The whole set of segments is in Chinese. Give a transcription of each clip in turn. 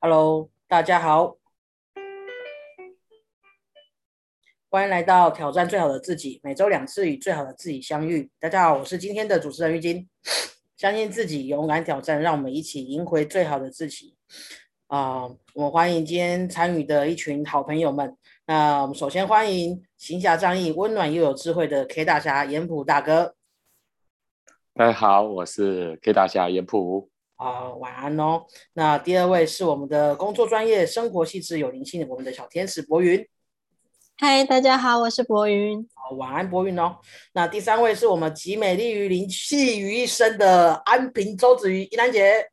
Hello，大家好，欢迎来到挑战最好的自己，每周两次与最好的自己相遇。大家好，我是今天的主持人玉金。相信自己，勇敢挑战，让我们一起赢回最好的自己。啊，我们欢迎今天参与的一群好朋友们。那我们首先欢迎行侠仗义、温暖又有智慧的 K 大侠严普大哥。大家好，我是 K 大侠严普。啊，晚安哦。那第二位是我们的工作专业、生活细致有灵性的我们的小天使博云。嗨，大家好，我是博云。好，晚安，博云哦。那第三位是我们集美丽于灵气于一身的安平周子瑜，一楠姐。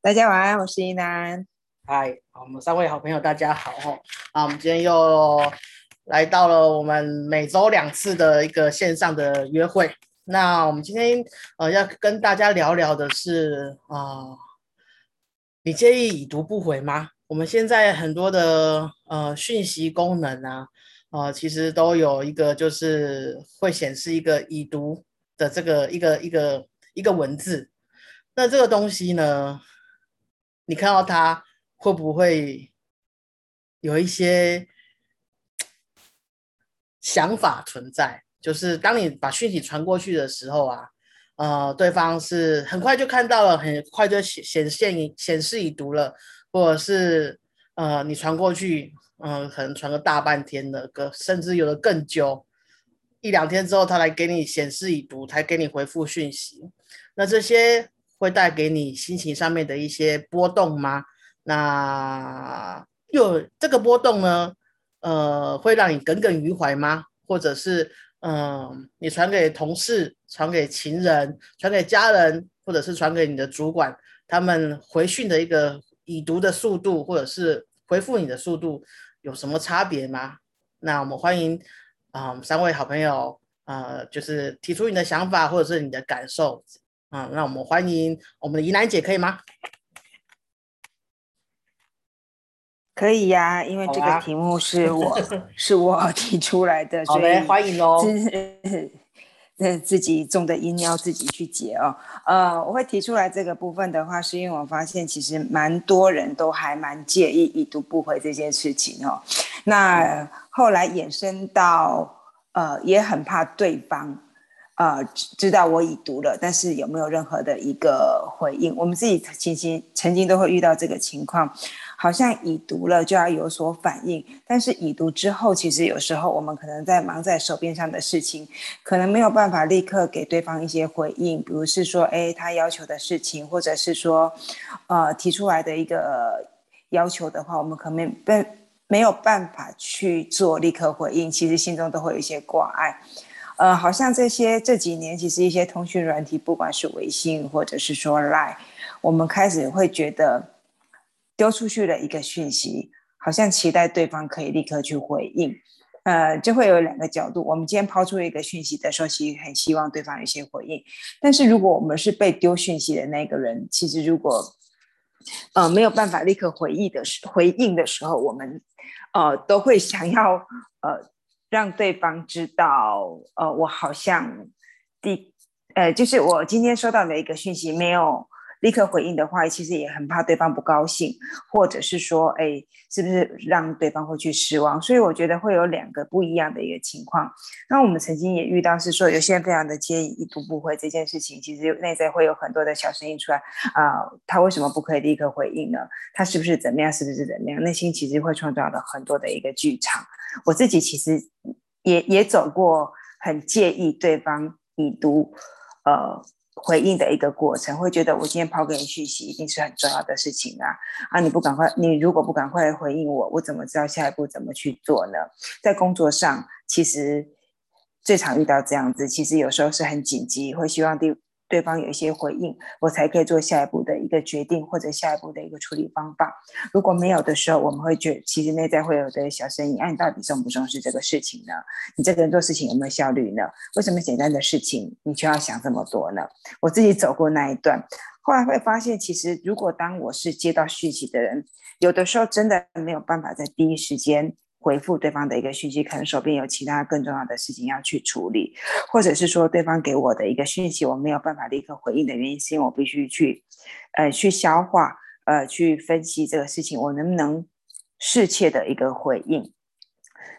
大家晚安，我是一楠。嗨，我们三位好朋友，大家好哦。啊，我们今天又来到了我们每周两次的一个线上的约会。那我们今天呃要跟大家聊聊的是啊，你介意已读不回吗？我们现在很多的呃讯息功能啊，呃，其实都有一个就是会显示一个已读的这个一个一个一个文字。那这个东西呢，你看到它会不会有一些想法存在？就是当你把讯息传过去的时候啊，呃，对方是很快就看到了，很快就显显现显示已读了。或者是呃，你传过去，嗯，可能传个大半天的，个甚至有的更久，一两天之后，他来给你显示已读，才给你回复讯息。那这些会带给你心情上面的一些波动吗？那又这个波动呢，呃，会让你耿耿于怀吗？或者是嗯，你传给同事、传给情人、传给家人，或者是传给你的主管，他们回讯的一个。已读的速度，或者是回复你的速度有什么差别吗？那我们欢迎啊三位好朋友，呃，就是提出你的想法或者是你的感受啊。那我们欢迎我们的怡兰姐，可以吗？可以呀，因为这个题目是我是我 提出来的，所以欢迎哦。那自己种的因要自己去结哦。呃，我会提出来这个部分的话，是因为我发现其实蛮多人都还蛮介意已读不回这件事情哦。那后来衍生到呃，也很怕对方呃知道我已读了，但是有没有任何的一个回应？我们自己曾经曾经都会遇到这个情况。好像已读了就要有所反应，但是已读之后，其实有时候我们可能在忙在手边上的事情，可能没有办法立刻给对方一些回应，比如是说，哎，他要求的事情，或者是说，呃，提出来的一个要求的话，我们可能没没有办法去做立刻回应，其实心中都会有一些挂碍。呃，好像这些这几年，其实一些通讯软体，不管是微信或者是说 Line，我们开始会觉得。丢出去的一个讯息，好像期待对方可以立刻去回应，呃，就会有两个角度。我们今天抛出一个讯息的时候，其实很希望对方有些回应。但是如果我们是被丢讯息的那个人，其实如果呃没有办法立刻回应的时回应的时候，我们呃都会想要呃让对方知道，呃，我好像第呃就是我今天收到的一个讯息没有。立刻回应的话，其实也很怕对方不高兴，或者是说，哎，是不是让对方会去失望？所以我觉得会有两个不一样的一个情况。那我们曾经也遇到是说，有些人非常的介意一读不回这件事情，其实内在会有很多的小声音出来啊，他为什么不可以立刻回应呢？他是不是怎么样？是不是怎么样？内心其实会创造了很多的一个剧场。我自己其实也也走过很介意对方已读，呃。回应的一个过程，会觉得我今天抛给你讯息一定是很重要的事情啊！啊，你不赶快，你如果不赶快回应我，我怎么知道下一步怎么去做呢？在工作上，其实最常遇到这样子，其实有时候是很紧急，会希望第。对方有一些回应，我才可以做下一步的一个决定，或者下一步的一个处理方法。如果没有的时候，我们会觉其实内在会有的小声音：，哎，你到底重不重视这个事情呢？你这个人做事情有没有效率呢？为什么简单的事情你却要想这么多呢？我自己走过那一段，后来会发现，其实如果当我是接到讯息的人，有的时候真的没有办法在第一时间。回复对方的一个讯息，可能手边有其他更重要的事情要去处理，或者是说对方给我的一个讯息，我没有办法立刻回应的原因，是因为我必须去，呃，去消化，呃去分析这个事情，我能不能适切的一个回应。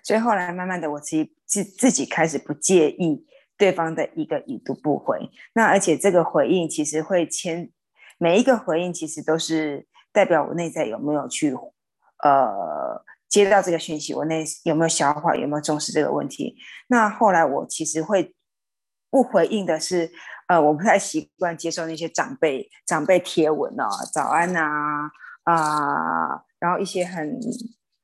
所以后来慢慢的，我自己自自己开始不介意对方的一个已读不回。那而且这个回应其实会牵每一个回应，其实都是代表我内在有没有去呃接到这个讯息，我内有没有消化，有没有重视这个问题。那后来我其实会不回应的是，呃，我不太习惯接受那些长辈长辈贴文啊，早安啊啊，然后一些很。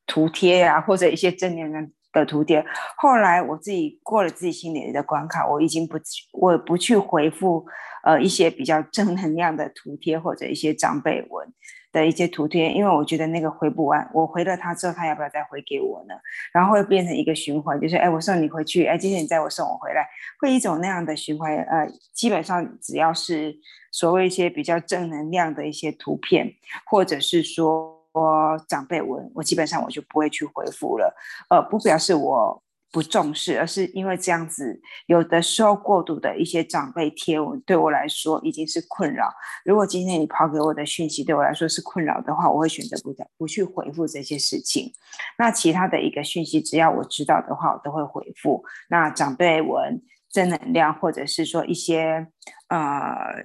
图贴呀，或者一些正面的的图贴。后来我自己过了自己心里的关卡，我已经不我不去回复呃一些比较正能量的图贴或者一些长辈文的一些图片，因为我觉得那个回不完。我回了他之后，他要不要再回给我呢？然后会变成一个循环，就是哎，我送你回去，哎，今天你再我送我回来，会一种那样的循环。呃，基本上只要是所谓一些比较正能量的一些图片，或者是说。我长辈文，我基本上我就不会去回复了，呃，不表示我不重视，而是因为这样子，有的时候过度的一些长辈贴文对我来说已经是困扰。如果今天你抛给我的讯息对我来说是困扰的话，我会选择不再不去回复这些事情。那其他的一个讯息，只要我知道的话，我都会回复。那长辈文正能量，或者是说一些呃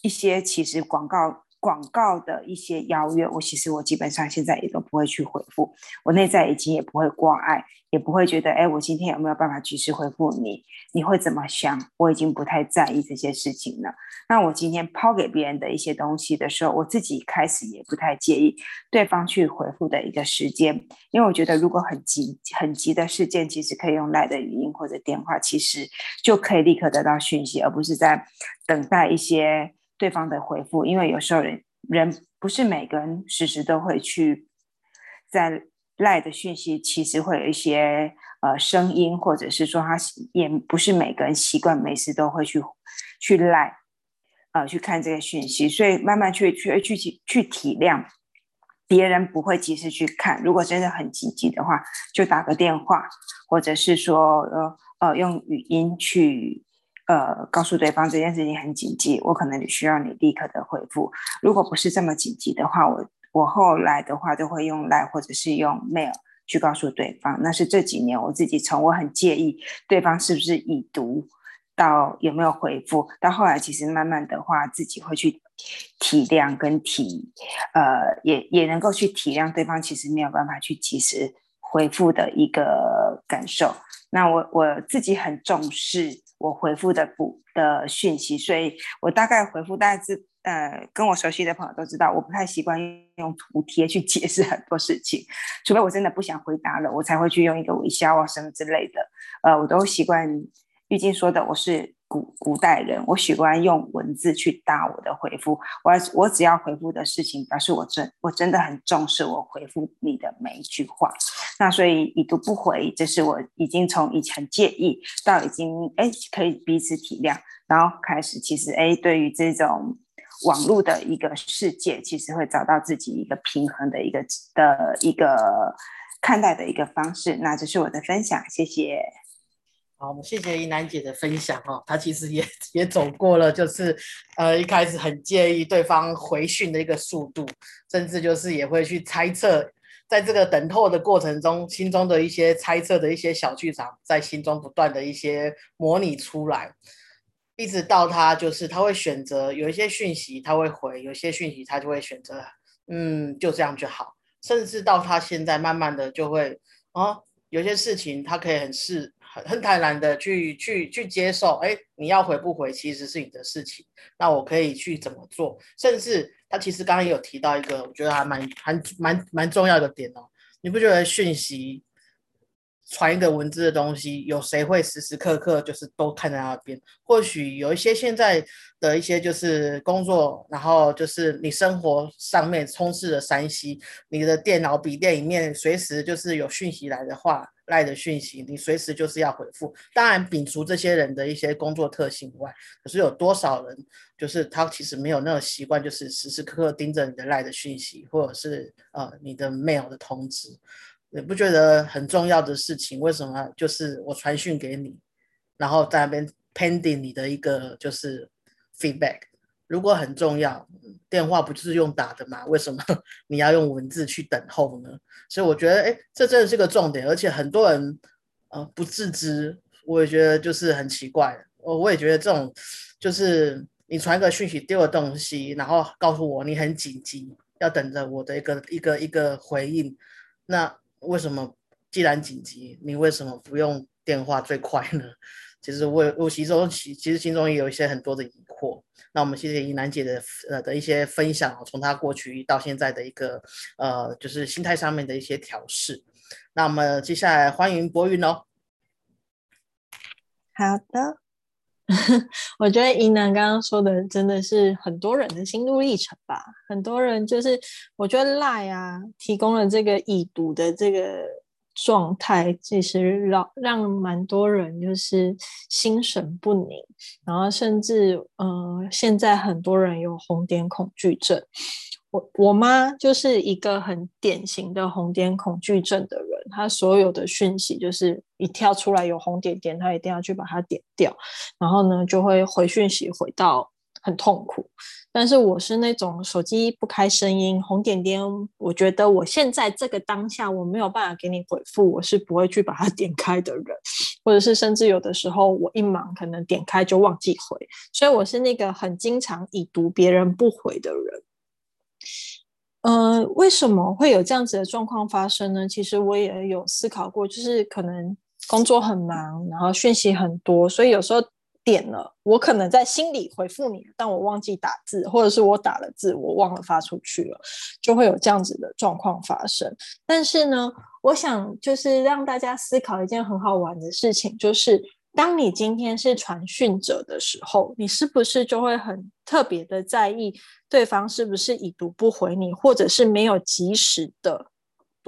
一些其实广告。广告的一些邀约，我其实我基本上现在也都不会去回复，我内在已经也不会挂碍，也不会觉得，哎，我今天有没有办法及时回复你？你会怎么想？我已经不太在意这些事情了。那我今天抛给别人的一些东西的时候，我自己开始也不太介意对方去回复的一个时间，因为我觉得如果很急很急的事件，其实可以用来的语音或者电话，其实就可以立刻得到讯息，而不是在等待一些。对方的回复，因为有时候人人不是每个人时时都会去在赖的讯息，其实会有一些呃声音，或者是说他也不是每个人习惯每次都会去去赖呃去看这个讯息，所以慢慢去去去去体谅别人不会及时去看，如果真的很紧急的话，就打个电话，或者是说呃呃用语音去。呃，告诉对方这件事情很紧急，我可能需要你立刻的回复。如果不是这么紧急的话，我我后来的话都会用 Line 或者是用 Mail 去告诉对方。那是这几年我自己从我很介意对方是不是已读到有没有回复，到后来其实慢慢的话自己会去体谅跟体，呃，也也能够去体谅对方其实没有办法去及时回复的一个感受。那我我自己很重视。我回复的不的讯息，所以我大概回复，大概是呃，跟我熟悉的朋友都知道，我不太习惯用图贴去解释很多事情，除非我真的不想回答了，我才会去用一个微笑啊什么之类的。呃，我都习惯玉静说的，我是。古古代人，我喜欢用文字去搭我的回复。我我只要回复的事情，表示我真我真的很重视我回复你的每一句话。那所以已读不回，这是我已经从以前介意到已经哎可以彼此体谅，然后开始其实哎对于这种网络的一个世界，其实会找到自己一个平衡的一个的一个看待的一个方式。那这是我的分享，谢谢。好，我们谢谢怡楠姐的分享哦。她其实也也走过了，就是呃一开始很介意对方回讯的一个速度，甚至就是也会去猜测，在这个等候的过程中，心中的一些猜测的一些小剧场，在心中不断的一些模拟出来，一直到他就是他会选择有一些讯息他会回，有些讯息他就会选择嗯就这样就好，甚至到他现在慢慢的就会啊有些事情他可以很是。很很坦然的去去去接受，哎，你要回不回其实是你的事情，那我可以去怎么做？甚至他其实刚刚也有提到一个，我觉得还蛮还蛮蛮重要的点哦，你不觉得讯息？传一个文字的东西，有谁会时时刻刻就是都看在那边？或许有一些现在的一些就是工作，然后就是你生活上面充斥着山西，你的电脑、笔电里面随时就是有讯息来的话，来的讯息，你随时就是要回复。当然，摒除这些人的一些工作特性外，可是有多少人就是他其实没有那个习惯，就是时时刻刻盯着你的来的讯息，或者是呃你的 mail 的通知。你不觉得很重要的事情？为什么就是我传讯给你，然后在那边 pending 你的一个就是 feedback，如果很重要，电话不就是用打的吗？为什么 你要用文字去等候呢？所以我觉得，哎，这真的是个重点，而且很多人呃不自知，我也觉得就是很奇怪。我我也觉得这种就是你传个讯息丢了东西，然后告诉我你很紧急，要等着我的一个一个一个回应，那为什么既然紧急，你为什么不用电话最快呢？其实我我其中其其实心中也有一些很多的疑惑。那我们谢谢怡楠姐的呃的一些分享从她过去到现在的一个呃就是心态上面的一些调试。那我们接下来欢迎博云哦。好的，我觉得怡南刚刚说的真的是很多人的心路历程吧。很多人就是我觉得赖啊提供了这个已读的这个。状态其实让让蛮多人就是心神不宁，然后甚至呃，现在很多人有红点恐惧症。我我妈就是一个很典型的红点恐惧症的人，她所有的讯息就是一跳出来有红点点，她一定要去把它点掉，然后呢就会回讯息回到很痛苦。但是我是那种手机不开声音，红点点，我觉得我现在这个当下我没有办法给你回复，我是不会去把它 点开的人，或者是甚至有的时候我一忙可能点开就忘记回，所以我是那个很经常已读别人不回的人。嗯，为什么会有这样子的状况发生呢？其实我也有思考过，就是可能工作很忙，然后讯息很多，所以有时候。点了，我可能在心里回复你，但我忘记打字，或者是我打了字，我忘了发出去了，就会有这样子的状况发生。但是呢，我想就是让大家思考一件很好玩的事情，就是当你今天是传讯者的时候，你是不是就会很特别的在意对方是不是已读不回你，或者是没有及时的。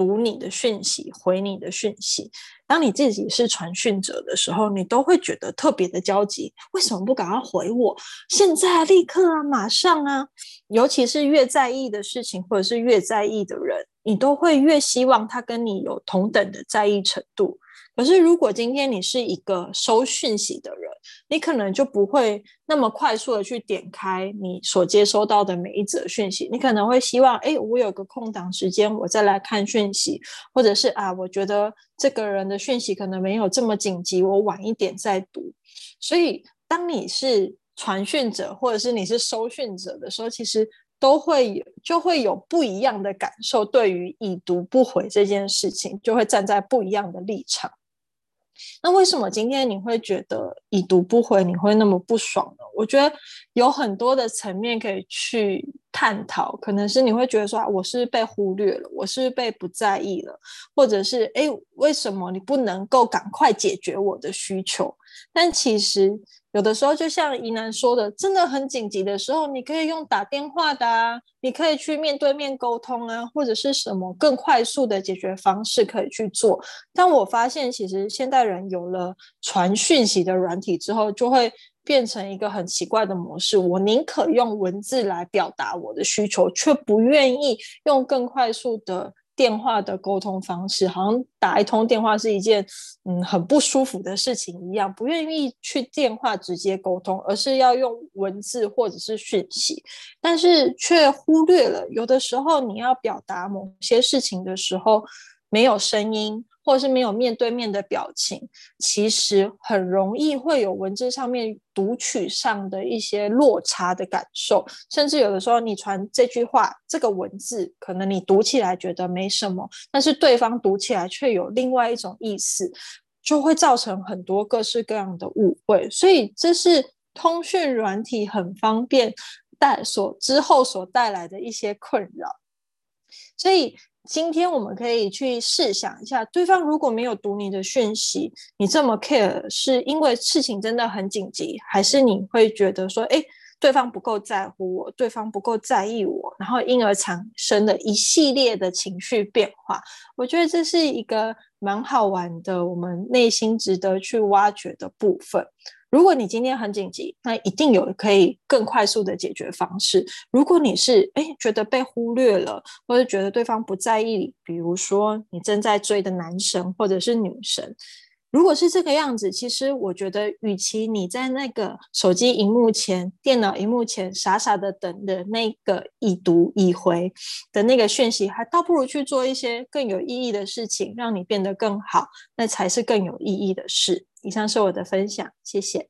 读你的讯息，回你的讯息。当你自己是传讯者的时候，你都会觉得特别的焦急。为什么不赶快回我？现在立刻啊，马上啊！尤其是越在意的事情，或者是越在意的人，你都会越希望他跟你有同等的在意程度。可是，如果今天你是一个收讯息的人，你可能就不会那么快速的去点开你所接收到的每一则讯息。你可能会希望，哎，我有个空档时间，我再来看讯息，或者是啊，我觉得这个人的讯息可能没有这么紧急，我晚一点再读。所以，当你是传讯者，或者是你是收讯者的时候，其实都会有就会有不一样的感受。对于已读不回这件事情，就会站在不一样的立场。那为什么今天你会觉得已读不回你会那么不爽呢？我觉得有很多的层面可以去探讨，可能是你会觉得说啊，我是被忽略了，我是被不在意了，或者是哎，为什么你不能够赶快解决我的需求？但其实。有的时候，就像怡南说的，真的很紧急的时候，你可以用打电话的啊，你可以去面对面沟通啊，或者是什么更快速的解决方式可以去做。但我发现，其实现代人有了传讯息的软体之后，就会变成一个很奇怪的模式。我宁可用文字来表达我的需求，却不愿意用更快速的。电话的沟通方式，好像打一通电话是一件嗯很不舒服的事情一样，不愿意去电话直接沟通，而是要用文字或者是讯息，但是却忽略了有的时候你要表达某些事情的时候没有声音。或者是没有面对面的表情，其实很容易会有文字上面读取上的一些落差的感受，甚至有的时候你传这句话，这个文字可能你读起来觉得没什么，但是对方读起来却有另外一种意思，就会造成很多各式各样的误会。所以这是通讯软体很方便带所之后所带来的一些困扰，所以。今天我们可以去试想一下，对方如果没有读你的讯息，你这么 care，是因为事情真的很紧急，还是你会觉得说，哎，对方不够在乎我，对方不够在意我，然后因而产生的一系列的情绪变化？我觉得这是一个蛮好玩的，我们内心值得去挖掘的部分。如果你今天很紧急，那一定有可以更快速的解决方式。如果你是哎觉得被忽略了，或者觉得对方不在意，比如说你正在追的男神或者是女神，如果是这个样子，其实我觉得，与其你在那个手机荧幕前、电脑荧幕前傻傻的等的那个已读已回的那个讯息，还倒不如去做一些更有意义的事情，让你变得更好，那才是更有意义的事。以上是我的分享，谢谢。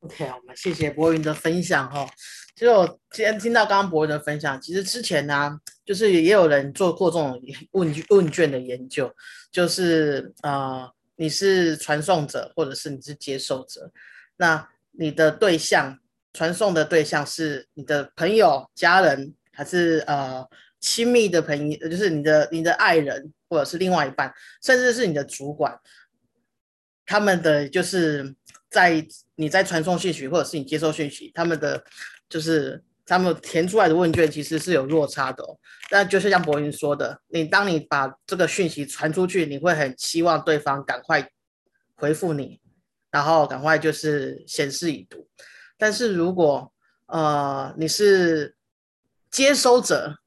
OK，我们谢谢博云的分享哈。其实我今天听到刚刚博云的分享，其实之前呢，就是也有人做过这种 问问卷的研究，就是呃。你是传送者，或者是你是接受者？那你的对象传送的对象是你的朋友、家人，还是呃亲密的朋友？就是你的你的爱人，或者是另外一半，甚至是你的主管？他们的就是在你在传送讯息，或者是你接收讯息，他们的就是。他们填出来的问卷其实是有落差的，但就是像博云说的，你当你把这个讯息传出去，你会很希望对方赶快回复你，然后赶快就是显示已读。但是如果呃你是接收者，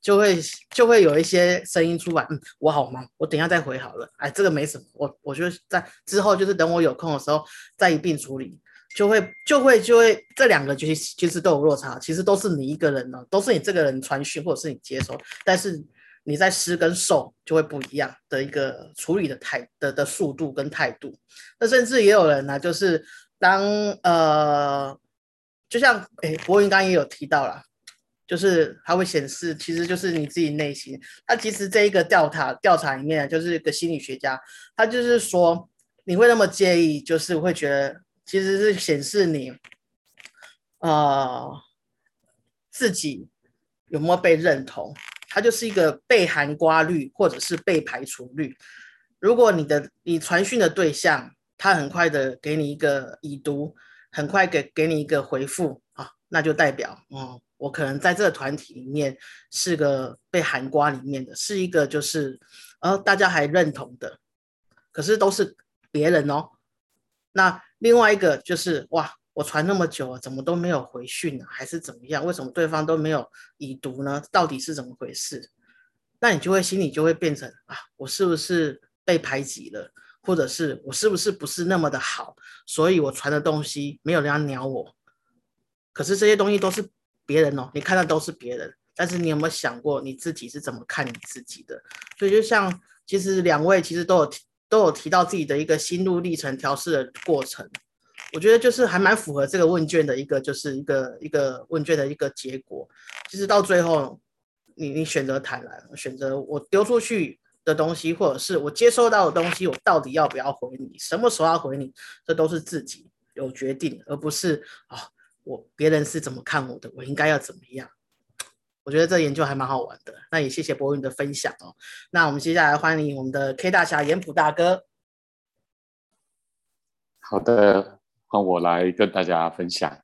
就会就会有一些声音出来，嗯，我好忙，我等下再回好了。哎，这个没什么，我我就在之后就是等我有空的时候再一并处理。就会就会就会这两个其实其实都有落差，其实都是你一个人呢，都是你这个人传讯或者是你接收，但是你在施跟受就会不一样的一个处理的态的的速度跟态度。那甚至也有人呢，就是当呃，就像哎，博云刚刚也有提到了，就是它会显示，其实就是你自己内心。他其实这一个调查调查里面，就是一个心理学家，他就是说你会那么介意，就是会觉得。其实是显示你，呃，自己有没有被认同，它就是一个被含瓜率或者是被排除率。如果你的你传讯的对象，他很快的给你一个已读，很快给给你一个回复啊，那就代表，哦，我可能在这个团体里面是个被含瓜里面的，是一个就是，呃，大家还认同的，可是都是别人哦，那。另外一个就是哇，我传那么久了，怎么都没有回讯呢？还是怎么样？为什么对方都没有已读呢？到底是怎么回事？那你就会心里就会变成啊，我是不是被排挤了？或者是我是不是不是那么的好？所以我传的东西没有人家鸟我。可是这些东西都是别人哦，你看到都是别人，但是你有没有想过你自己是怎么看你自己的？所以就像其实两位其实都有。都有提到自己的一个心路历程调试的过程，我觉得就是还蛮符合这个问卷的一个，就是一个一个问卷的一个结果。其实到最后，你你选择坦然，选择我丢出去的东西，或者是我接收到的东西，我到底要不要回你，什么时候要回你，这都是自己有决定，而不是啊我别人是怎么看我的，我应该要怎么样。我觉得这研究还蛮好玩的，那也谢谢博云的分享哦。那我们接下来欢迎我们的 K 大侠严普大哥。好的，换我来跟大家分享。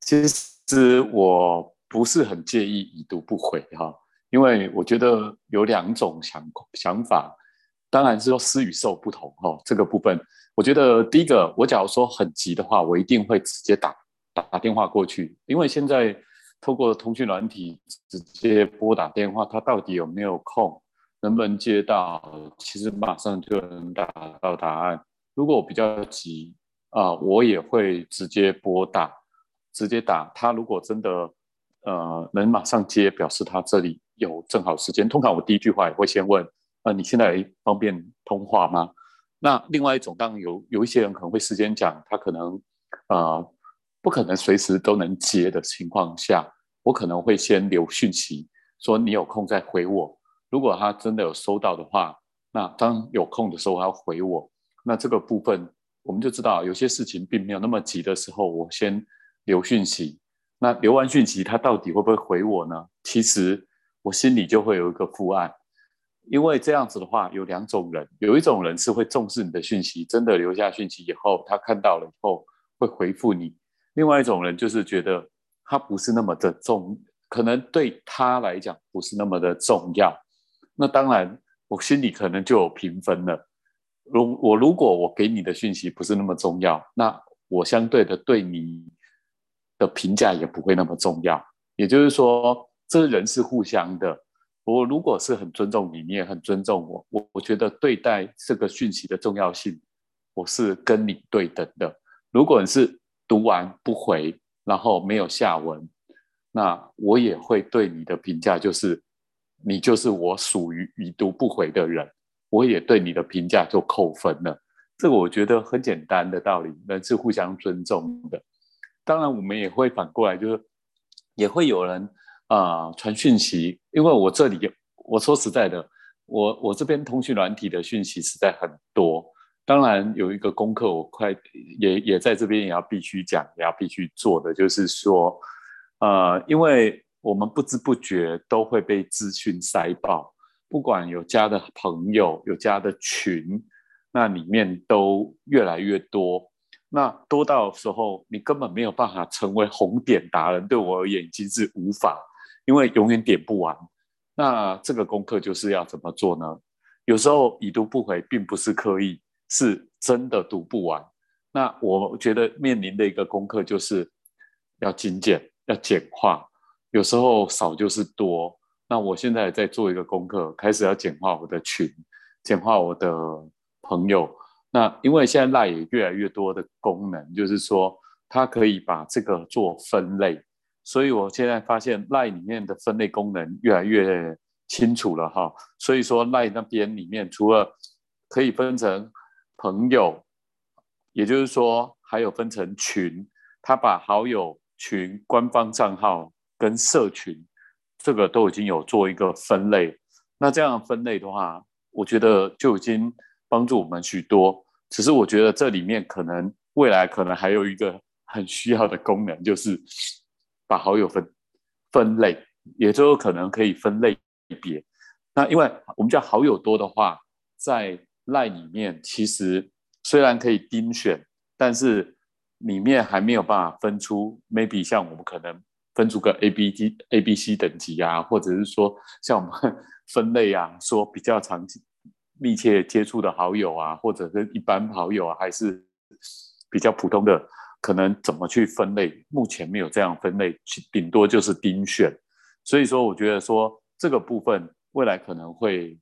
其实我不是很介意已读不回哈，因为我觉得有两种想想法，当然是说施与受不同哈。这个部分，我觉得第一个，我假如说很急的话，我一定会直接打打电话过去，因为现在。透过通讯软体直接拨打电话，他到底有没有空，能不能接到？其实马上就能打到答案。如果我比较急啊，我也会直接拨打，直接打。他如果真的呃能马上接，表示他这里有正好时间。通常我第一句话也会先问：呃，你现在方便通话吗？那另外一种，当然有有一些人可能会事先讲，他可能呃不可能随时都能接的情况下。我可能会先留讯息，说你有空再回我。如果他真的有收到的话，那当有空的时候还要回我。那这个部分我们就知道，有些事情并没有那么急的时候，我先留讯息。那留完讯息，他到底会不会回我呢？其实我心里就会有一个负案，因为这样子的话，有两种人，有一种人是会重视你的讯息，真的留下讯息以后，他看到了以后会回复你；另外一种人就是觉得。他不是那么的重，可能对他来讲不是那么的重要。那当然，我心里可能就有评分了。如我如果我给你的讯息不是那么重要，那我相对的对你的评价也不会那么重要。也就是说，这人是互相的。我如果是很尊重你，你也很尊重我，我我觉得对待这个讯息的重要性我是跟你对等的。如果你是读完不回，然后没有下文，那我也会对你的评价就是你就是我属于已读不回的人，我也对你的评价就扣分了。这个我觉得很简单的道理，人是互相尊重的。当然，我们也会反过来，就是也会有人啊传讯息，因为我这里我说实在的，我我这边通讯软体的讯息实在很多。当然有一个功课，我快也也在这边也要必须讲，也要必须做的，就是说，呃，因为我们不知不觉都会被资讯塞爆，不管有加的朋友，有加的群，那里面都越来越多。那多到时候，你根本没有办法成为红点达人。对我而言，已经是无法，因为永远点不完。那这个功课就是要怎么做呢？有时候已读不回，并不是刻意，是真的读不完。那我觉得面临的一个功课就是要精简，要简化。有时候少就是多。那我现在在做一个功课，开始要简化我的群，简化我的朋友。那因为现在赖也越来越多的功能，就是说它可以把这个做分类，所以我现在发现赖里面的分类功能越来越清楚了哈。所以说赖那边里面除了可以分成朋友，也就是说还有分成群，他把好友群、官方账号跟社群这个都已经有做一个分类。那这样分类的话，我觉得就已经帮助我们许多。只是我觉得这里面可能未来可能还有一个很需要的功能，就是把好友分分类，也就可能可以分类别。那因为我们叫好友多的话，在赖里面其实虽然可以丁选，但是里面还没有办法分出 maybe 像我们可能分出个 A、B、D、A、B、C 等级啊，或者是说像我们 分类啊，说比较常见。密切接触的好友啊，或者是一般好友啊，还是比较普通的，可能怎么去分类？目前没有这样分类，顶多就是丁选。所以说，我觉得说这个部分未来可能会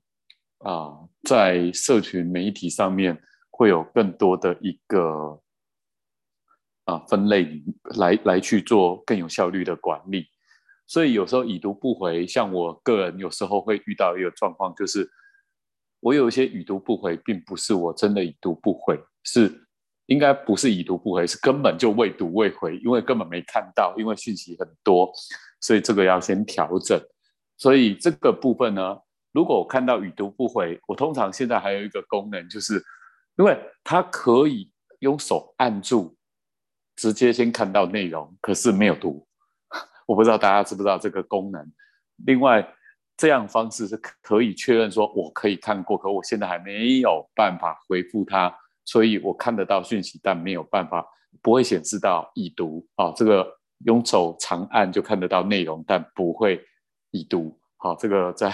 啊，在社群媒体上面会有更多的一个啊分类来来去做更有效率的管理。所以有时候已读不回，像我个人有时候会遇到一个状况，就是。我有一些已读不回，并不是我真的已读不回，是应该不是已读不回，是根本就未读未回，因为根本没看到，因为讯息很多，所以这个要先调整。所以这个部分呢，如果我看到已读不回，我通常现在还有一个功能，就是因为它可以用手按住，直接先看到内容，可是没有读。我不知道大家知不知道这个功能。另外。这样方式是可以确认说，我可以看过，可我现在还没有办法回复他，所以我看得到讯息，但没有办法，不会显示到已读啊。这个用手长按就看得到内容，但不会已读。好，这个在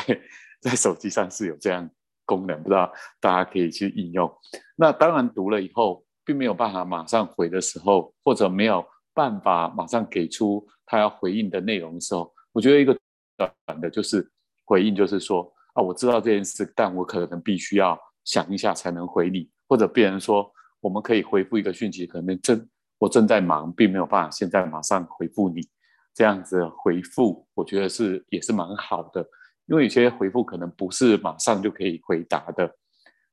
在手机上是有这样功能，不知道大家可以去应用。那当然读了以后，并没有办法马上回的时候，或者没有办法马上给出他要回应的内容的时候，我觉得一个短的就是。回应就是说啊，我知道这件事，但我可能必须要想一下才能回你，或者别人说我们可以回复一个讯息，可能正我正在忙，并没有办法现在马上回复你。这样子回复，我觉得是也是蛮好的，因为有些回复可能不是马上就可以回答的，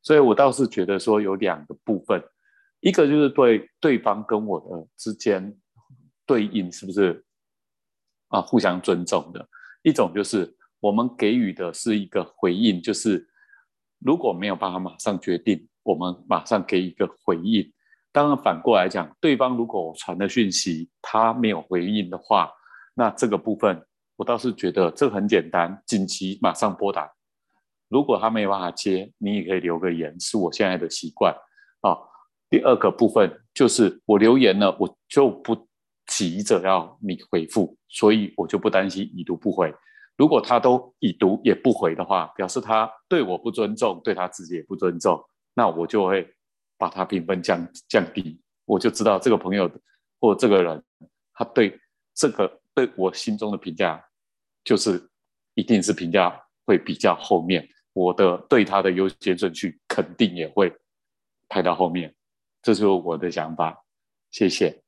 所以我倒是觉得说有两个部分，一个就是对对方跟我的之间对应是不是啊互相尊重的，一种就是。我们给予的是一个回应，就是如果没有办法马上决定，我们马上给一个回应。当然反过来讲，对方如果传的讯息他没有回应的话，那这个部分我倒是觉得这很简单，紧急马上拨打。如果他没有办法接，你也可以留个言，是我现在的习惯啊。第二个部分就是我留言了，我就不急着要你回复，所以我就不担心已读不回。如果他都已读也不回的话，表示他对我不尊重，对他自己也不尊重，那我就会把他评分降降低，我就知道这个朋友或这个人，他对这个对我心中的评价，就是一定是评价会比较后面，我的对他的优先顺序肯定也会排到后面，这是我的想法，谢谢。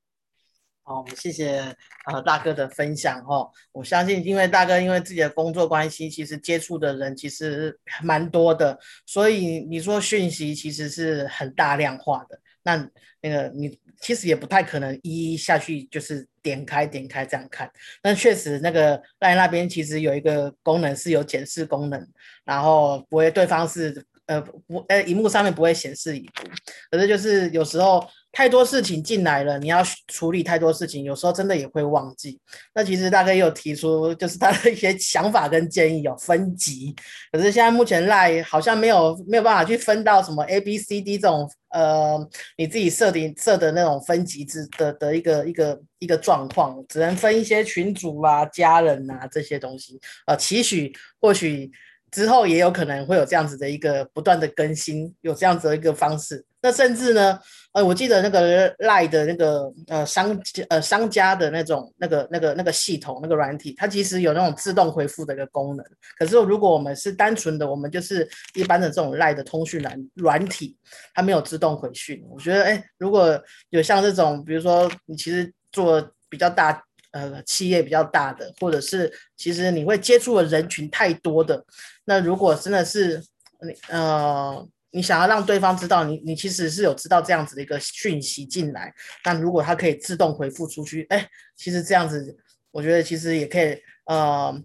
好，谢谢呃大哥的分享哦。我相信，因为大哥因为自己的工作关系，其实接触的人其实蛮多的，所以你说讯息其实是很大量化的。那那个你其实也不太可能一一下去就是点开点开这样看。但确实那个在那边其实有一个功能是有检视功能，然后不会对方是呃不呃荧幕上面不会显示已读，可是就是有时候。太多事情进来了，你要处理太多事情，有时候真的也会忘记。那其实大概也有提出，就是他的一些想法跟建议，有分级。可是现在目前赖好像没有没有办法去分到什么 A、B、C、D 这种呃你自己设定设的那种分级制的的一个一个一个状况，只能分一些群主啊、家人啊这些东西。呃，期许或许之后也有可能会有这样子的一个不断的更新，有这样子的一个方式。那甚至呢？呃，我记得那个赖的那个呃商呃商家的那种那个那个那个系统那个软体，它其实有那种自动回复的一个功能。可是如果我们是单纯的，我们就是一般的这种赖的通讯软软体，它没有自动回讯。我觉得，哎，如果有像这种，比如说你其实做比较大呃企业比较大的，或者是其实你会接触的人群太多的，那如果真的是你呃。你想要让对方知道你，你其实是有知道这样子的一个讯息进来。那如果他可以自动回复出去，哎，其实这样子，我觉得其实也可以，呃，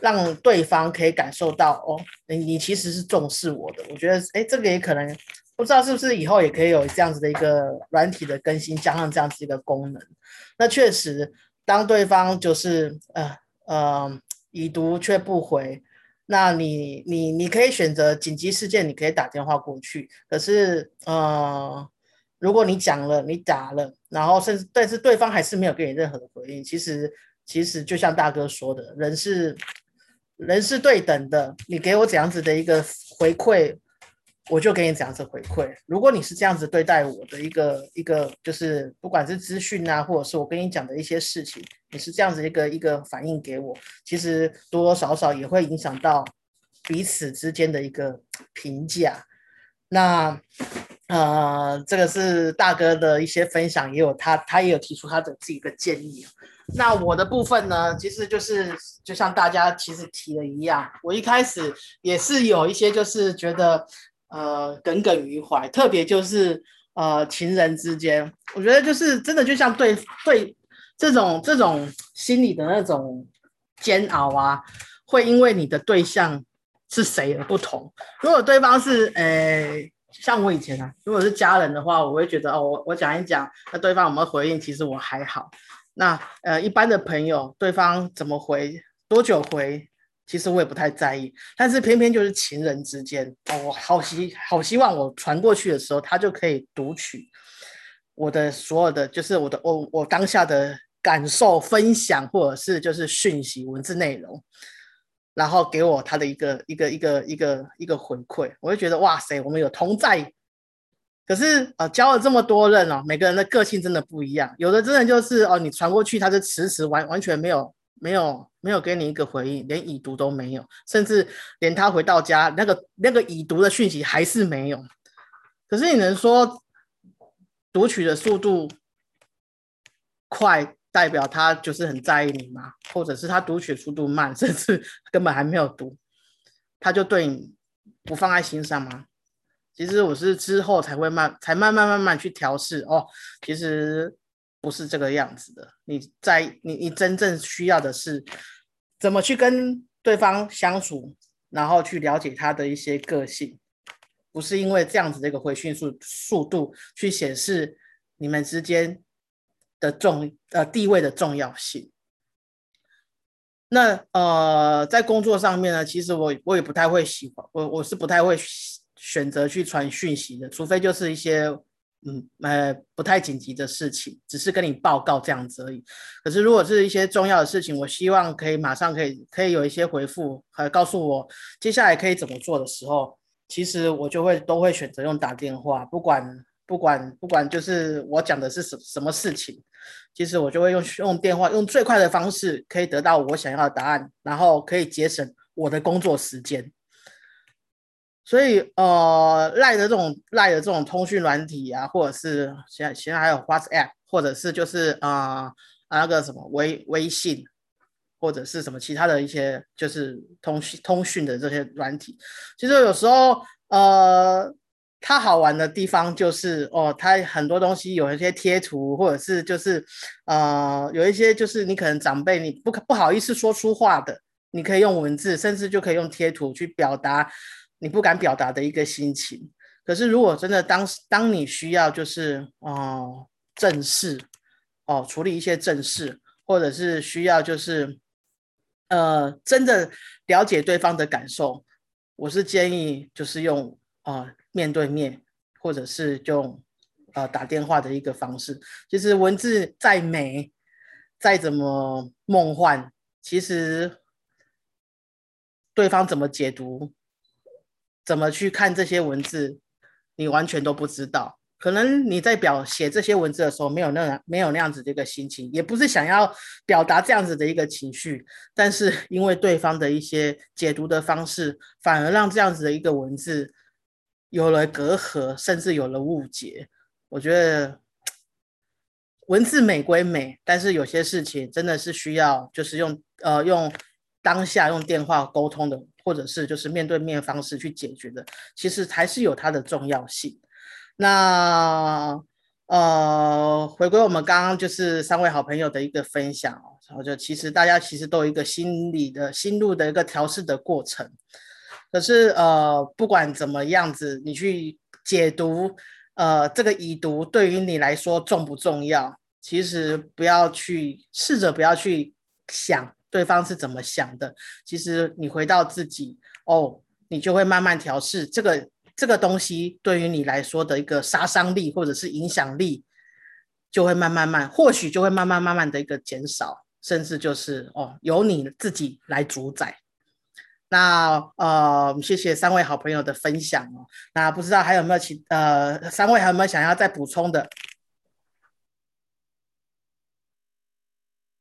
让对方可以感受到，哦，你你其实是重视我的。我觉得，哎，这个也可能不知道是不是以后也可以有这样子的一个软体的更新，加上这样子一个功能。那确实，当对方就是呃呃已读却不回。那你你你可以选择紧急事件，你可以打电话过去。可是，呃，如果你讲了，你打了，然后甚至但是对方还是没有给你任何的回应，其实其实就像大哥说的，人是人是对等的，你给我怎样子的一个回馈。我就给你这样子回馈。如果你是这样子对待我的一个一个，就是不管是资讯啊，或者是我跟你讲的一些事情，你是这样子一个一个反应给我，其实多多少少也会影响到彼此之间的一个评价。那呃，这个是大哥的一些分享，也有他他也有提出他的自己的建议。那我的部分呢，其实就是就像大家其实提的一样，我一开始也是有一些就是觉得。呃，耿耿于怀，特别就是呃，情人之间，我觉得就是真的，就像对对这种这种心理的那种煎熬啊，会因为你的对象是谁而不同。如果对方是呃，像我以前啊，如果是家人的话，我会觉得哦，我我讲一讲，那对方有没有回应，其实我还好。那呃，一般的朋友，对方怎么回，多久回？其实我也不太在意，但是偏偏就是情人之间哦，我好希好希望我传过去的时候，他就可以读取我的所有的，就是我的我我当下的感受分享，或者是就是讯息文字内容，然后给我他的一个一个一个一个一个回馈，我就觉得哇塞，我们有同在。可是呃，教了这么多人哦，每个人的个性真的不一样，有的真的就是哦，你传过去他是迟迟完完全没有。没有没有给你一个回应，连已读都没有，甚至连他回到家那个那个已读的讯息还是没有。可是你能说读取的速度快代表他就是很在意你吗？或者是他读取速度慢，甚至 根本还没有读，他就对你不放在心上吗？其实我是之后才会慢，才慢慢慢慢去调试哦。其实。不是这个样子的。你在你你真正需要的是怎么去跟对方相处，然后去了解他的一些个性，不是因为这样子的一个回讯速速度去显示你们之间的重呃地位的重要性。那呃在工作上面呢，其实我我也不太会喜欢我我是不太会选择去传讯息的，除非就是一些。嗯，呃，不太紧急的事情，只是跟你报告这样子而已。可是如果是一些重要的事情，我希望可以马上可以可以有一些回复，还告诉我接下来可以怎么做的时候，其实我就会都会选择用打电话，不管不管不管，就是我讲的是什什么事情，其实我就会用用电话，用最快的方式可以得到我想要的答案，然后可以节省我的工作时间。所以呃，赖的这种赖的这种通讯软体啊，或者是现在现在还有 WhatsApp，或者是就是啊、那个什么微微信，或者是什么其他的一些就是通讯通讯的这些软体，其实有时候呃，它好玩的地方就是哦，它很多东西有一些贴图，或者是就是呃，有一些就是你可能长辈你不可不好意思说出话的，你可以用文字，甚至就可以用贴图去表达你不敢表达的一个心情。可是如果真的当当你需要就是哦、正事哦处理一些正事，或者是需要就是呃真的了解对方的感受，我是建议就是用啊、呃面对面，或者是用呃打电话的一个方式。其实文字再美，再怎么梦幻，其实对方怎么解读，怎么去看这些文字，你完全都不知道。可能你在表写这些文字的时候，没有那样没有那样子的一个心情，也不是想要表达这样子的一个情绪，但是因为对方的一些解读的方式，反而让这样子的一个文字有了隔阂，甚至有了误解。我觉得文字美归美，但是有些事情真的是需要就是用呃用当下用电话沟通的，或者是就是面对面方式去解决的，其实还是有它的重要性。那呃，回归我们刚刚就是三位好朋友的一个分享哦，然后就其实大家其实都有一个心理的心路的一个调试的过程。可是呃，不管怎么样子，你去解读呃这个已读对于你来说重不重要？其实不要去试着不要去想对方是怎么想的，其实你回到自己哦，你就会慢慢调试这个。这个东西对于你来说的一个杀伤力或者是影响力，就会慢慢慢，或许就会慢慢慢慢的一个减少，甚至就是哦，由你自己来主宰。那呃，谢谢三位好朋友的分享哦。那不知道还有没有其呃，三位还有没有想要再补充的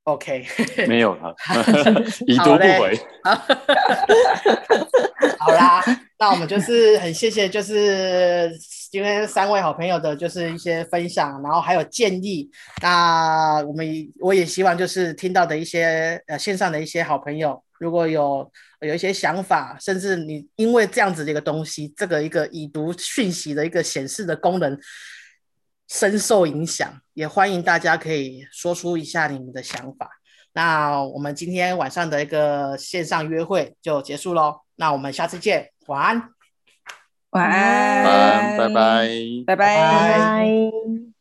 ？OK，没有了，已读不回。好啦，那我们就是很谢谢，就是今天三位好朋友的，就是一些分享，然后还有建议。那我们我也希望就是听到的一些呃线上的一些好朋友，如果有有一些想法，甚至你因为这样子的一个东西，这个一个已读讯息的一个显示的功能深受影响，也欢迎大家可以说出一下你们的想法。那我们今天晚上的一个线上约会就结束喽。那我们下次见，晚安，晚晚安，拜，拜拜。拜。